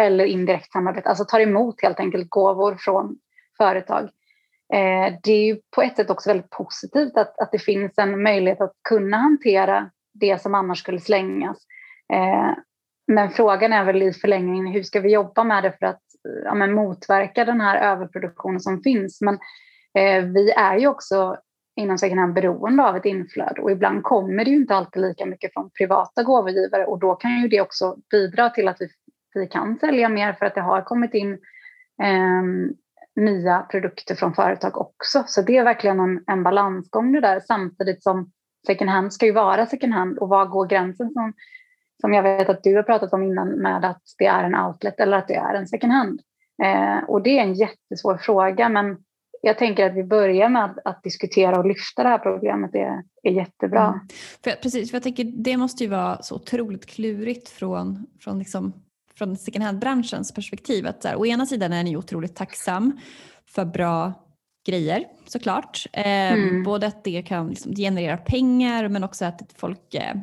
eller indirekt samarbetar, alltså tar emot helt enkelt gåvor från företag. Eh, det är ju på ett sätt också väldigt positivt att, att det finns en möjlighet att kunna hantera det som annars skulle slängas. Eh, men frågan är väl i förlängningen hur ska vi jobba med det för att ja, men motverka den här överproduktionen som finns. Men eh, vi är ju också inom second hand beroende av ett inflöde och ibland kommer det ju inte alltid lika mycket från privata gåvogivare och då kan ju det också bidra till att vi, vi kan sälja mer för att det har kommit in eh, nya produkter från företag också. Så det är verkligen en, en balansgång det där samtidigt som second hand ska ju vara second hand och var går gränsen som som jag vet att du har pratat om innan med att det är en outlet eller att det är en second hand. Eh, och det är en jättesvår fråga men jag tänker att vi börjar med att, att diskutera och lyfta det här problemet det är, är jättebra. Mm. För, precis, för jag tänker det måste ju vara så otroligt klurigt från, från, liksom, från second hand-branschens perspektiv. Att så här, å ena sidan är ni otroligt tacksam för bra grejer såklart. Eh, mm. Både att det kan liksom generera pengar men också att folk eh,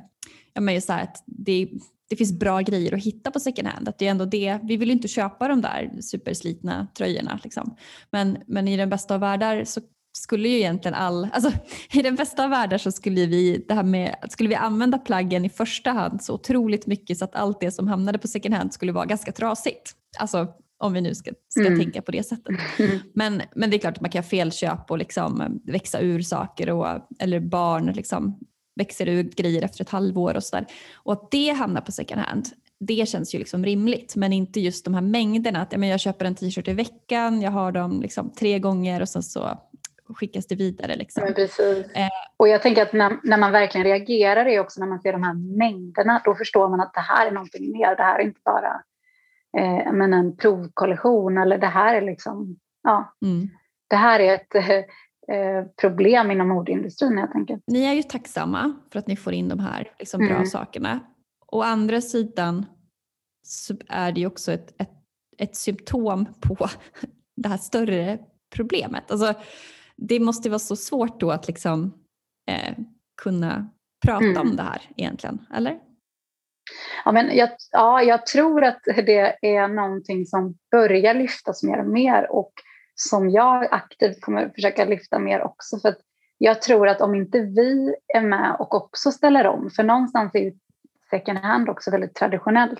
ja, men just så att det, det finns bra grejer att hitta på second hand. Att det är ändå det, vi vill ju inte köpa de där superslitna tröjorna. Liksom. Men, men i den bästa av världar så skulle ju egentligen all, alltså i den bästa av världar så skulle vi, det här med, skulle vi använda plaggen i första hand så otroligt mycket så att allt det som hamnade på second hand skulle vara ganska trasigt. Alltså om vi nu ska, ska mm. tänka på det sättet. Mm. Men, men det är klart att man kan felköpa och liksom växa ur saker och, eller barn liksom växer ur grejer efter ett halvår och sådär. Och att det hamnar på second hand, det känns ju liksom rimligt. Men inte just de här mängderna. Att jag köper en t-shirt i veckan, jag har dem liksom tre gånger och sen så skickas det vidare. Liksom. Men precis. Eh. Och jag tänker att när, när, man verkligen reagerar är också när man ser de här mängderna, då förstår man att det här är någonting mer. Det här är inte bara eh, men en provkollektion eller det här är liksom, ja. Mm. Det här är ett, Eh, problem inom modeindustrin helt enkelt. Ni är ju tacksamma för att ni får in de här liksom, bra mm. sakerna. Å andra sidan så är det ju också ett, ett, ett symptom på det här större problemet. Alltså, det måste vara så svårt då att liksom, eh, kunna prata mm. om det här egentligen, eller? Ja, men jag, ja, jag tror att det är någonting som börjar lyftas mer och mer och som jag aktivt kommer försöka lyfta mer också. För jag tror att om inte vi är med och också ställer om, för någonstans är second hand också väldigt traditionellt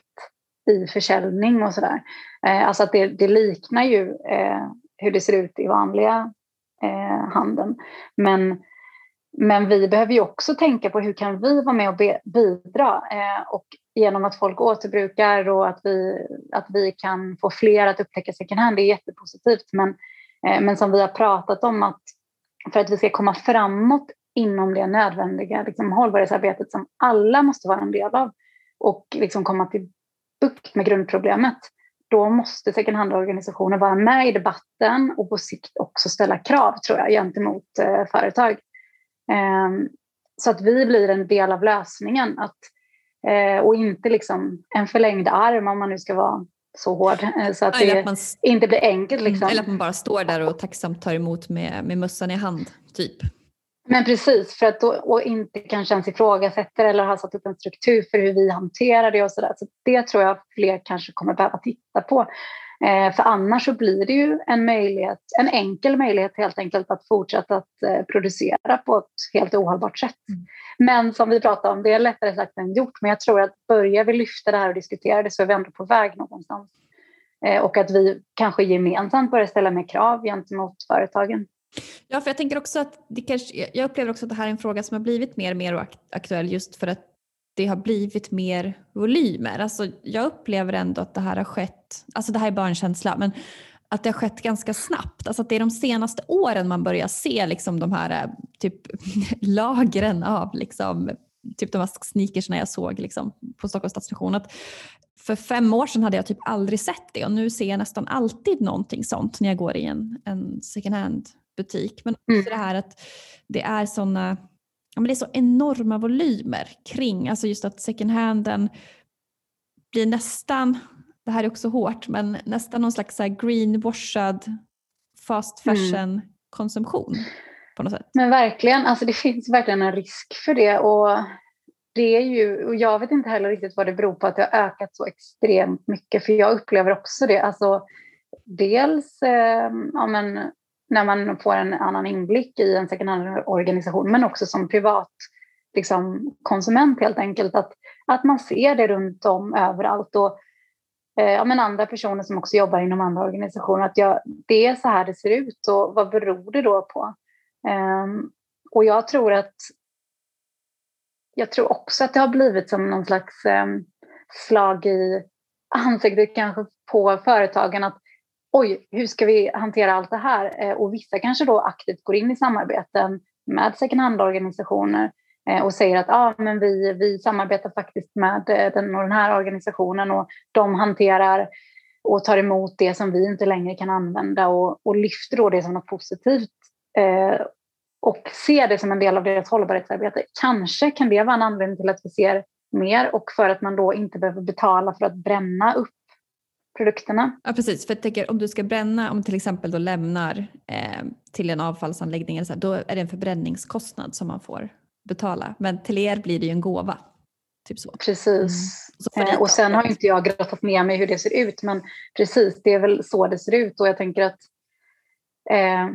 i försäljning och sådär. Eh, alltså att det, det liknar ju eh, hur det ser ut i vanliga eh, handeln. Men, men vi behöver ju också tänka på hur kan vi vara med och be, bidra eh, och genom att folk återbrukar och att vi, att vi kan få fler att upptäcka second hand, det är jättepositivt. Men, eh, men som vi har pratat om, att för att vi ska komma framåt inom det nödvändiga liksom, hållbarhetsarbetet som alla måste vara en del av och liksom komma till bukt med grundproblemet, då måste second hand-organisationer vara med i debatten och på sikt också ställa krav tror jag gentemot eh, företag. Eh, så att vi blir en del av lösningen att, eh, och inte liksom en förlängd arm om man nu ska vara så hård. Eh, så att det man, inte blir enkelt. Liksom. Eller att man bara står där och tacksamt tar emot med, med mössan i hand, typ. Men precis, för att då, och inte kanske ens ifrågasätter eller har satt upp en struktur för hur vi hanterar det och sådär. Så det tror jag fler kanske kommer behöva titta på. Eh, för annars så blir det ju en möjlighet, en enkel möjlighet helt enkelt att fortsätta att eh, producera på ett helt ohållbart sätt. Mm. Men som vi pratade om, det är lättare sagt än gjort. Men jag tror att börjar vi lyfta det här och diskutera det så är vi ändå på väg någonstans. Eh, och att vi kanske gemensamt börjar ställa mer krav gentemot företagen. Ja, för jag tänker också att det kanske, jag upplever också att det här är en fråga som har blivit mer och mer aktuell just för att det har blivit mer volymer. Alltså, jag upplever ändå att det här har skett, alltså det här är bara en känsla, men att det har skett ganska snabbt. Alltså att det är de senaste åren man börjar se liksom de här eh, typ, lagren av liksom, typ de här sneakersna jag såg liksom, på Stockholms stadsstation. Att för fem år sedan hade jag typ aldrig sett det och nu ser jag nästan alltid någonting sånt när jag går i en, en second hand butik. Men också mm. det här att det är sådana ja, men det är så enorma volymer kring, alltså just att second handen blir nästan, det här är också hårt, men nästan någon slags greenwashad fast mm. fashion mm. konsumtion på något sätt. Men verkligen, alltså det finns verkligen en risk för det och det är ju, och jag vet inte heller riktigt vad det beror på att det har ökat så extremt mycket för jag upplever också det, alltså dels eh, ja, men, när man får en annan inblick i en second hand-organisation men också som privat liksom, konsument helt enkelt. Att, att man ser det runt om överallt. Och, eh, ja, men andra personer som också jobbar inom andra organisationer. Att jag, det är så här det ser ut och vad beror det då på? Um, och jag tror att jag tror också att det har blivit som någon slags um, slag i ansiktet kanske på företagen att oj, hur ska vi hantera allt det här? Eh, och vissa kanske då aktivt går in i samarbeten med second hand-organisationer eh, och säger att ah, men vi, vi samarbetar faktiskt med eh, den och den här organisationen och de hanterar och tar emot det som vi inte längre kan använda och, och lyfter då det som något positivt eh, och ser det som en del av deras hållbarhetsarbete. Kanske kan det vara en anledning till att vi ser mer och för att man då inte behöver betala för att bränna upp produkterna. Ja precis, för jag tänker om du ska bränna, om du till exempel då lämnar eh, till en avfallsanläggning, eller så här, då är det en förbränningskostnad som man får betala. Men till er blir det ju en gåva. Typ så. Precis. Mm. Eh, och sen har inte jag grottat ner mig hur det ser ut, men precis, det är väl så det ser ut. Och jag tänker att eh,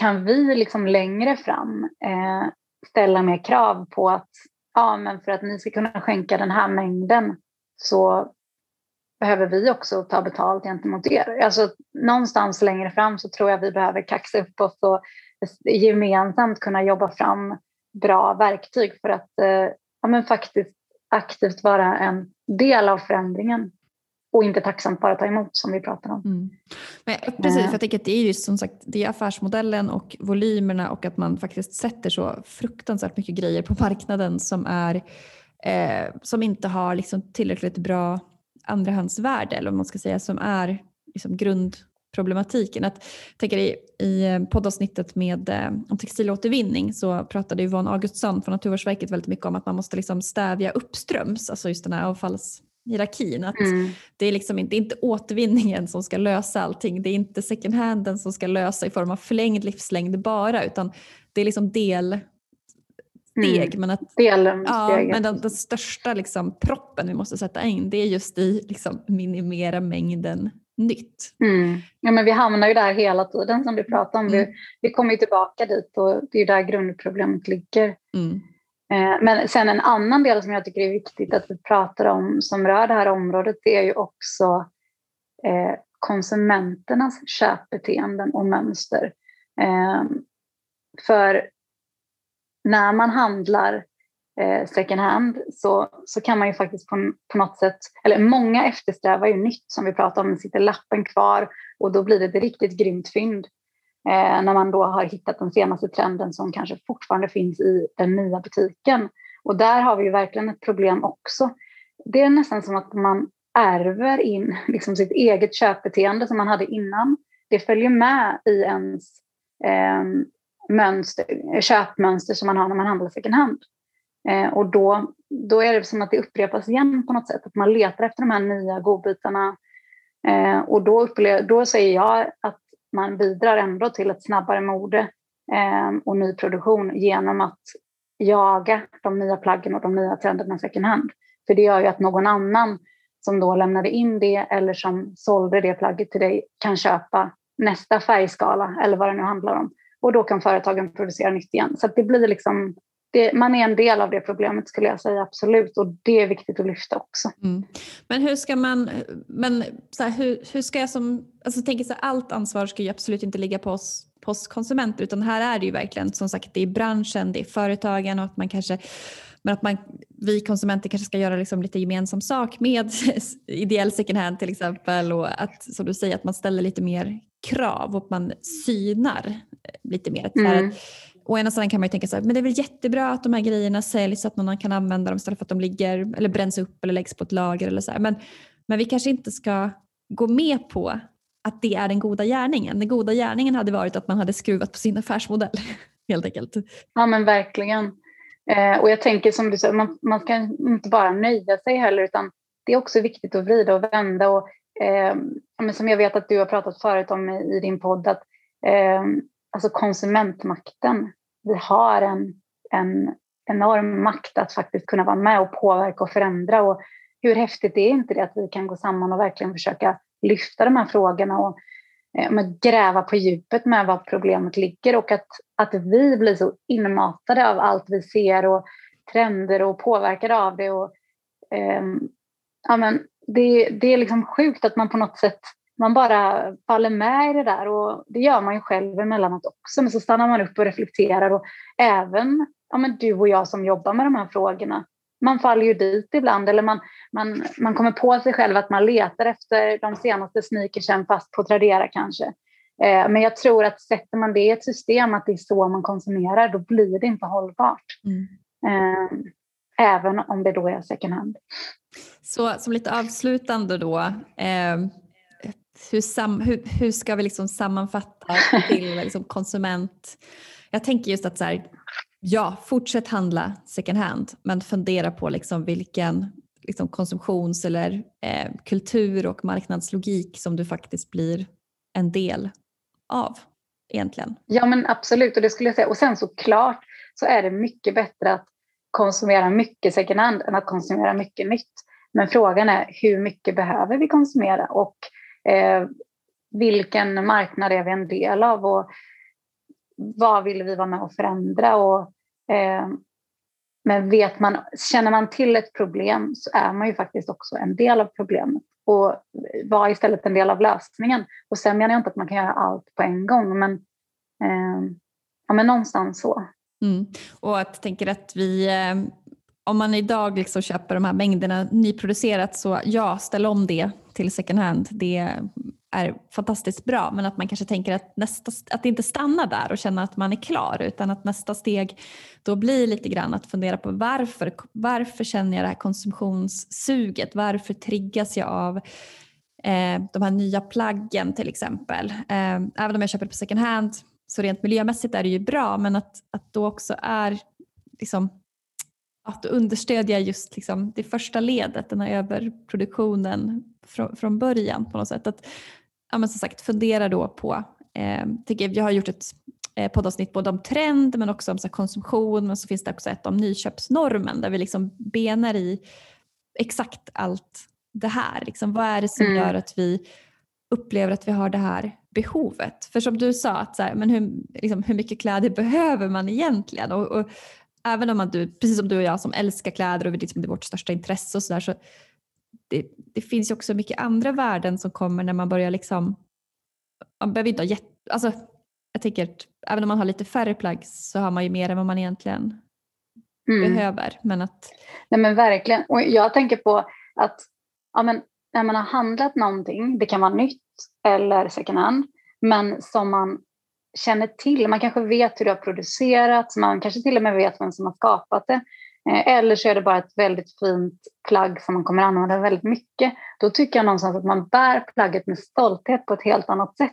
kan vi liksom längre fram eh, ställa mer krav på att ja, men för att ni ska kunna skänka den här mängden så behöver vi också ta betalt gentemot er. Alltså, någonstans längre fram så tror jag vi behöver kaxa upp oss och gemensamt kunna jobba fram bra verktyg för att eh, ja, men faktiskt aktivt vara en del av förändringen och inte tacksamt bara ta emot som vi pratar om. Mm. Men, eh, precis, för jag tänker att det är ju som sagt det är affärsmodellen och volymerna och att man faktiskt sätter så fruktansvärt mycket grejer på marknaden som, är, eh, som inte har liksom tillräckligt bra andrahandsvärde eller vad man ska säga som är liksom grundproblematiken. Att, tänker i, I poddavsnittet med, eh, om textilåtervinning så pratade Yvonne Augustsson från Naturvårdsverket väldigt mycket om att man måste liksom stävja uppströms, alltså just den här avfallshierarkin. Att mm. Det är liksom inte, inte återvinningen som ska lösa allting, det är inte second handen som ska lösa i form av förlängd livslängd bara utan det är liksom del steg. Mm. Men, att, ja, men den, den, största liksom, proppen vi måste sätta in det är just i liksom, minimera mängden nytt. Mm. Ja, men vi hamnar ju där hela tiden som du pratar om. Mm. Vi, vi kommer ju tillbaka dit och det är där grundproblemet ligger. Mm. Eh, men sen en annan del som jag tycker är viktigt att vi pratar om som rör det här området det är ju också eh, konsumenternas köpbeteenden och mönster. Eh, för när man handlar eh, second hand så, så kan man ju faktiskt på, på något sätt, eller många eftersträvar ju nytt som vi pratade om, sitter lappen kvar och då blir det ett riktigt grymt fynd. Eh, när man då har hittat den senaste trenden som kanske fortfarande finns i den nya butiken. Och där har vi ju verkligen ett problem också. Det är nästan som att man ärver in liksom sitt eget köpbeteende som man hade innan. Det följer med i ens eh, mönster, köpmönster som man har när man handlar second hand. Eh, och då, då är det som att det upprepas igen på något sätt, att man letar efter de här nya godbitarna. Eh, och då, upplever, då säger jag att man bidrar ändå till ett snabbare mode eh, och ny produktion genom att jaga de nya plaggen och de nya trenderna second hand. För det gör ju att någon annan som då lämnade in det eller som sålde det plagget till dig kan köpa nästa färgskala eller vad det nu handlar om. Och då kan företagen producera nytt igen. Så det blir liksom, det, man är en del av det problemet skulle jag säga absolut och det är viktigt att lyfta också. Mm. Men hur ska man, men så här, hur, hur ska jag som, alltså tänker så här, allt ansvar ska ju absolut inte ligga på oss, på oss konsumenter utan här är det ju verkligen som sagt det är branschen, det är företagen och att man kanske men att man, vi konsumenter kanske ska göra liksom lite gemensam sak med ideell second hand till exempel och att som du säger att man ställer lite mer krav och att man synar lite mer. Mm. Å ena sidan kan man ju tänka så här, men det är väl jättebra att de här grejerna säljs så att någon kan använda dem istället för att de ligger eller bränns upp eller läggs på ett lager eller så här. Men, men vi kanske inte ska gå med på att det är den goda gärningen. Den goda gärningen hade varit att man hade skruvat på sin affärsmodell helt enkelt. Ja men verkligen. Eh, och jag tänker som du sa, man, man ska inte bara nöja sig heller utan det är också viktigt att vrida och vända. Och, eh, som jag vet att du har pratat förut om i, i din podd, att eh, alltså konsumentmakten, vi har en, en enorm makt att faktiskt kunna vara med och påverka och förändra. Och hur häftigt är inte det att vi kan gå samman och verkligen försöka lyfta de här frågorna och Eh, gräva på djupet med var problemet ligger och att, att vi blir så inmatade av allt vi ser och trender och påverkade av det. Och, eh, ja, men det, det är liksom sjukt att man på något sätt man bara faller med i det där och det gör man ju själv emellanåt också men så stannar man upp och reflekterar och även ja, men du och jag som jobbar med de här frågorna man faller ju dit ibland eller man, man, man kommer på sig själv att man letar efter de senaste sneakersen fast på Tradera kanske. Eh, men jag tror att sätter man det i ett system att det är så man konsumerar då blir det inte hållbart. Mm. Eh, även om det då är second hand. Så som lite avslutande då, eh, hur, sam, hur, hur, ska vi liksom sammanfatta till liksom konsument? Jag tänker just att så här, Ja, fortsätt handla second hand men fundera på liksom vilken liksom konsumtions eller eh, kultur och marknadslogik som du faktiskt blir en del av egentligen. Ja men absolut och det skulle jag säga och sen såklart så är det mycket bättre att konsumera mycket second hand än att konsumera mycket nytt. Men frågan är hur mycket behöver vi konsumera och eh, vilken marknad är vi en del av och vad vill vi vara med och förändra och Eh, men vet man, känner man till ett problem så är man ju faktiskt också en del av problemet och var istället en del av lösningen. Och sen menar jag inte att man kan göra allt på en gång, men, eh, ja, men någonstans så. Mm. Och att tänker att vi, eh, om man idag liksom köper de här mängderna nyproducerat så ja, ställ om det till second hand. Det är fantastiskt bra men att man kanske tänker att, nästa, att det inte stannar där och känna att man är klar utan att nästa steg då blir lite grann att fundera på varför, varför känner jag det här konsumtionssuget? Varför triggas jag av eh, de här nya plaggen till exempel? Eh, även om jag köper på second hand så rent miljömässigt är det ju bra men att, att då också är liksom, att understödja just liksom det första ledet, den här överproduktionen från, från början på något sätt. Att, ja, men som sagt, fundera då på, eh, tycker jag har gjort ett eh, poddavsnitt både om trend men också om så konsumtion men så finns det också ett om nyköpsnormen där vi liksom benar i exakt allt det här. Liksom, vad är det som mm. gör att vi upplever att vi har det här behovet? För som du sa, att så här, men hur, liksom, hur mycket kläder behöver man egentligen? Och, och även om man, du, precis som du och jag som älskar kläder och liksom, det är vårt största intresse och sådär så det, det, finns ju också mycket andra värden som kommer när man börjar liksom, man behöver inte ha jätte, alltså jag tänker att även om man har lite färre plagg så har man ju mer än vad man egentligen mm. behöver. Men att... Nej men verkligen, och jag tänker på att ja, men, när man har handlat någonting, det kan vara nytt eller second hand, men som man känner till, man kanske vet hur det har producerats, man kanske till och med vet vem som har skapat det. Eh, eller så är det bara ett väldigt fint plagg som man kommer använda väldigt mycket. Då tycker jag någonstans att man bär plagget med stolthet på ett helt annat sätt.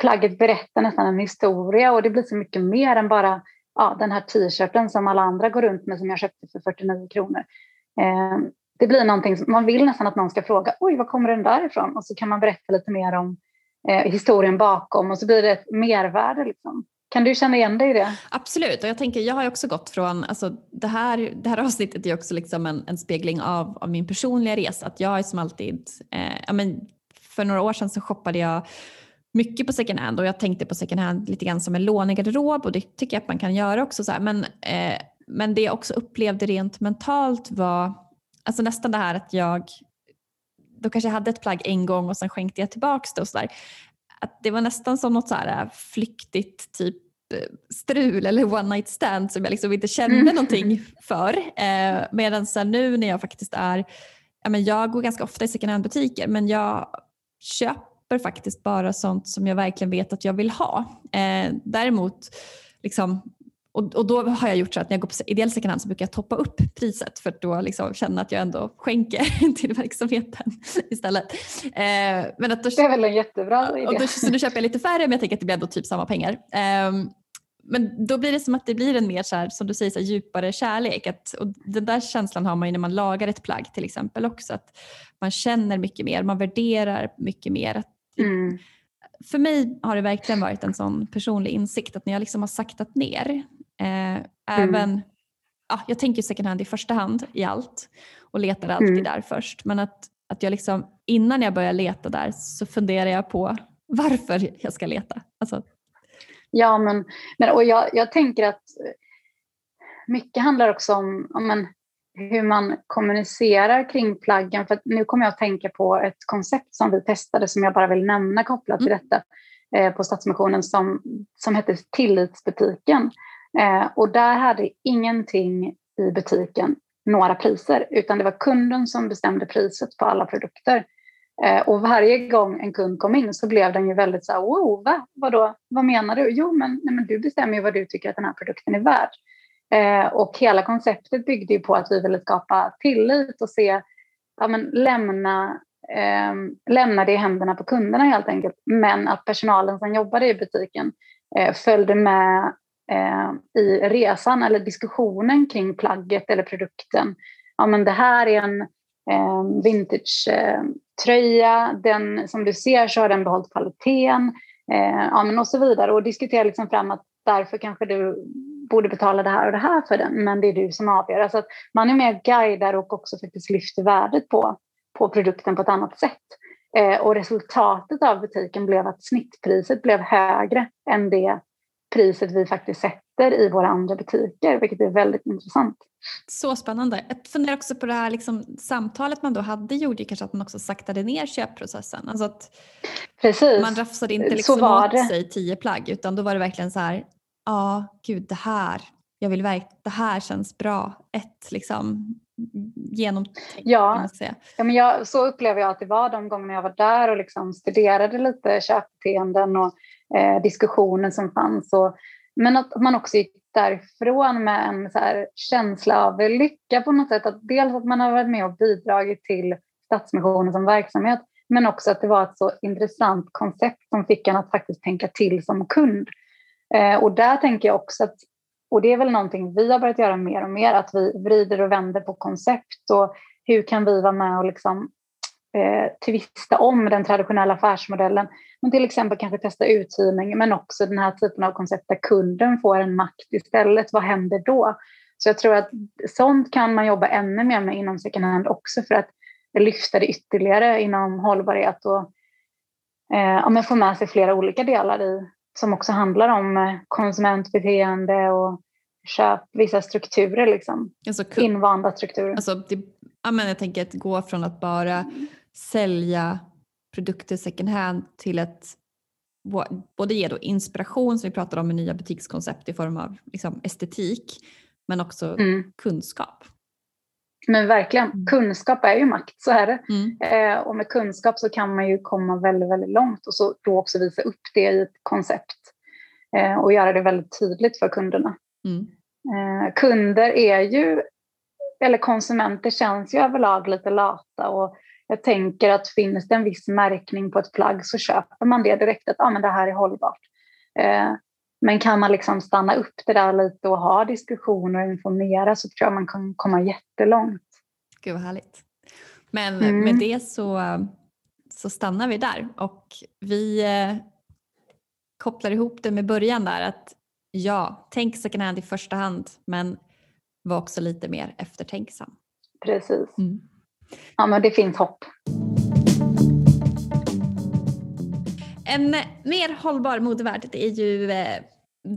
Plagget berättar nästan en historia och det blir så mycket mer än bara ja, den här t-shirten som alla andra går runt med som jag köpte för 49 kronor. Eh, det blir någonting som man vill nästan att någon ska fråga oj, var kommer den där ifrån? Och så kan man berätta lite mer om eh, historien bakom och så blir det ett mervärde. Liksom. Kan du känna igen dig i det? Absolut, och jag tänker jag har också gått från, alltså det här, det här avsnittet är också liksom en, en spegling av, av min personliga resa. Att jag är som alltid, eh, ja, men för några år sedan så shoppade jag mycket på second hand och jag tänkte på second hand lite grann som en lånegarderob och det tycker jag att man kan göra också. Så här. Men, eh, men det jag också upplevde rent mentalt var alltså nästan det här att jag då kanske jag hade ett plagg en gång och sen skänkte jag tillbaka det och sådär. Att det var nästan som något så här äh, flyktigt typ äh, strul eller one night stand som jag liksom inte kände mm. någonting för. Eh, Medan nu när jag faktiskt är, ja, men jag går ganska ofta i second hand butiker men jag köper faktiskt bara sånt som jag verkligen vet att jag vill ha. Eh, däremot liksom, och, och, då har jag gjort så att när jag går på ideell second hand så brukar jag toppa upp priset för att då liksom känna att jag ändå skänker till verksamheten istället. Eh, men att då, det är väl en jättebra idé. Och då, så nu köper jag lite färre men jag tänker att det blir ändå typ samma pengar. Eh, men då blir det som att det blir en mer så här, som du säger, så här, djupare kärlek. Att, och den där känslan har man ju när man lagar ett plagg till exempel också. Att man känner mycket mer, man värderar mycket mer. Att, mm. För mig har det verkligen varit en sån personlig insikt att när jag liksom har saktat ner Eh, mm. även, mm. ja, jag tänker second hand i första hand i allt och letar alltid mm. där först. Men att, att jag liksom, innan jag börjar leta där så funderar jag på varför jag ska leta. Alltså. Ja, men, men och jag, jag tänker att mycket handlar också om, om en, hur man kommunicerar kring plaggen. För nu kommer jag att tänka på ett koncept som vi testade som jag bara vill nämna kopplat till mm. detta eh, på Stadsmissionen som, som hette Tillitsbutiken. Eh, och där hade ingenting i butiken några priser, utan det var kunden som bestämde priset på alla produkter. Eh, och varje gång en kund kom in så blev den ju väldigt så här, wow, va? Vadå? vad menar du? Jo, men, nej, men du bestämmer ju vad du tycker att den här produkten är värd. Eh, och hela konceptet byggde ju på att vi ville skapa tillit och se, ja, men lämna, eh, lämna det i händerna på kunderna helt enkelt. Men att personalen som jobbade i butiken eh, följde med eh, i resan eller diskussionen kring plagget eller produkten. Ja, men det här är en eh, vintage-tröja, eh, den, som du ser så har den behållit kvaliteten eh, ja, men och så vidare och diskutera liksom fram att därför kanske du borde betala det här och det här för den, men det är du som avgör. Alltså att man är med guidar och också faktiskt lyfter värdet på, på produkten på ett annat sätt. Eh, och resultatet av butiken blev att snittpriset blev högre än det priset vi faktiskt sätter i våra andra butiker, vilket är väldigt intressant. Så spännande. Jag funderar också på det här liksom, samtalet man då hade gjorde kanske att man också saktade ner köpprocessen. Alltså att Precis. Man rafsade inte liksom åt sig tio plagg utan då var det verkligen så här, ja gud det här, jag vill verkligen, det här känns bra. Ett liksom genomtänkt. Ja, ja men jag, så upplever jag att det var de gångerna jag var där och liksom studerade lite köpbeteenden och eh, diskussionen som fanns. Och, men att man också gick därifrån med en så här känsla av lycka på något sätt. Att dels att man har varit med och bidragit till Stadsmissionen som verksamhet men också att det var ett så intressant koncept som fick en att faktiskt tänka till som kund. Eh, och där tänker jag också att, och det är väl någonting vi har börjat göra mer och mer, att vi vrider och vänder på koncept och hur kan vi vara med och liksom eh, tvista om den traditionella affärsmodellen. Men till exempel kanske testa uthyrning men också den här typen av koncept där kunden får en makt istället. Vad händer då? Så jag tror att sånt kan man jobba ännu mer med inom second hand också för att lyfta det ytterligare inom hållbarhet och eh, få med sig flera olika delar i som också handlar om eh, konsumentbeteende och köp, vissa strukturer, liksom. Alltså, invanda strukturer. Alltså, det, ja, men jag tänker att gå från att bara mm sälja produkter second hand till att både ge då inspiration som vi pratar om med nya butikskoncept i form av liksom estetik men också mm. kunskap. Men verkligen, mm. kunskap är ju makt, så är det. Mm. Eh, och med kunskap så kan man ju komma väldigt, väldigt långt och så då också visa upp det i ett koncept eh, och göra det väldigt tydligt för kunderna. Mm. Eh, kunder är ju eller konsumenter känns ju överlag lite lata och jag tänker att finns det en viss märkning på ett plagg så köper man det direkt att ah, men det här är hållbart. Eh, men kan man liksom stanna upp det där lite och ha diskussioner och informera så tror jag man kan komma jättelångt. Gud vad härligt. Men mm. med det så, så stannar vi där och vi eh, kopplar ihop det med början där att ja, tänk second hand i första hand men var också lite mer eftertänksam. Precis. Mm. Ja men det finns hopp. En mer hållbar modevärld det är ju eh,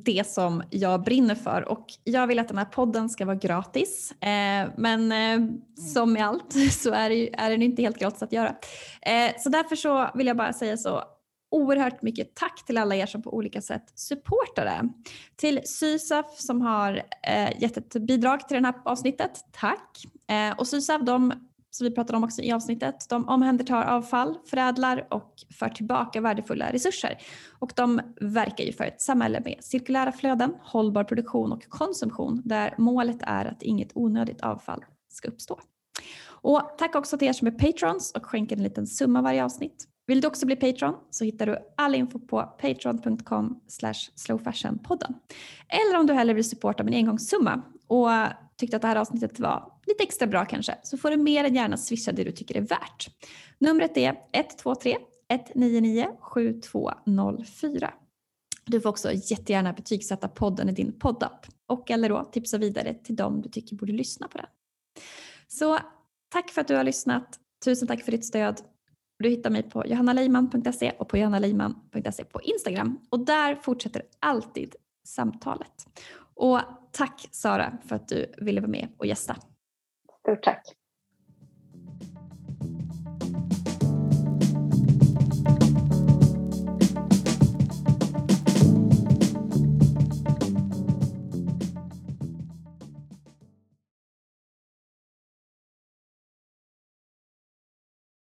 det som jag brinner för och jag vill att den här podden ska vara gratis. Eh, men eh, som med allt så är, är den inte helt gratis att göra. Så därför så vill jag bara säga så oerhört mycket tack till alla er som på olika sätt supportar det. Till Sysaf som har gett ett bidrag till det här avsnittet, tack. Och Sysaf de som vi pratade om också i avsnittet. De omhändertar avfall, förädlar och för tillbaka värdefulla resurser. Och de verkar ju för ett samhälle med cirkulära flöden, hållbar produktion och konsumtion där målet är att inget onödigt avfall ska uppstå. Och tack också till er som är patrons och skänker en liten summa varje avsnitt. Vill du också bli Patreon så hittar du all info på patreon.com slowfashionpodden. Eller om du hellre vill supporta med en engångssumma och tyckte att det här avsnittet var lite extra bra kanske så får du mer än gärna swisha det du tycker är värt. Numret är 123 199 7204. Du får också jättegärna betygsätta podden i din poddapp och eller då tipsa vidare till dem du tycker borde lyssna på den. Så tack för att du har lyssnat. Tusen tack för ditt stöd. Du hittar mig på johannaleiman.se och på johannaleiman.se på Instagram och där fortsätter alltid samtalet. Och tack Sara för att du ville vara med och gästa. Stort tack.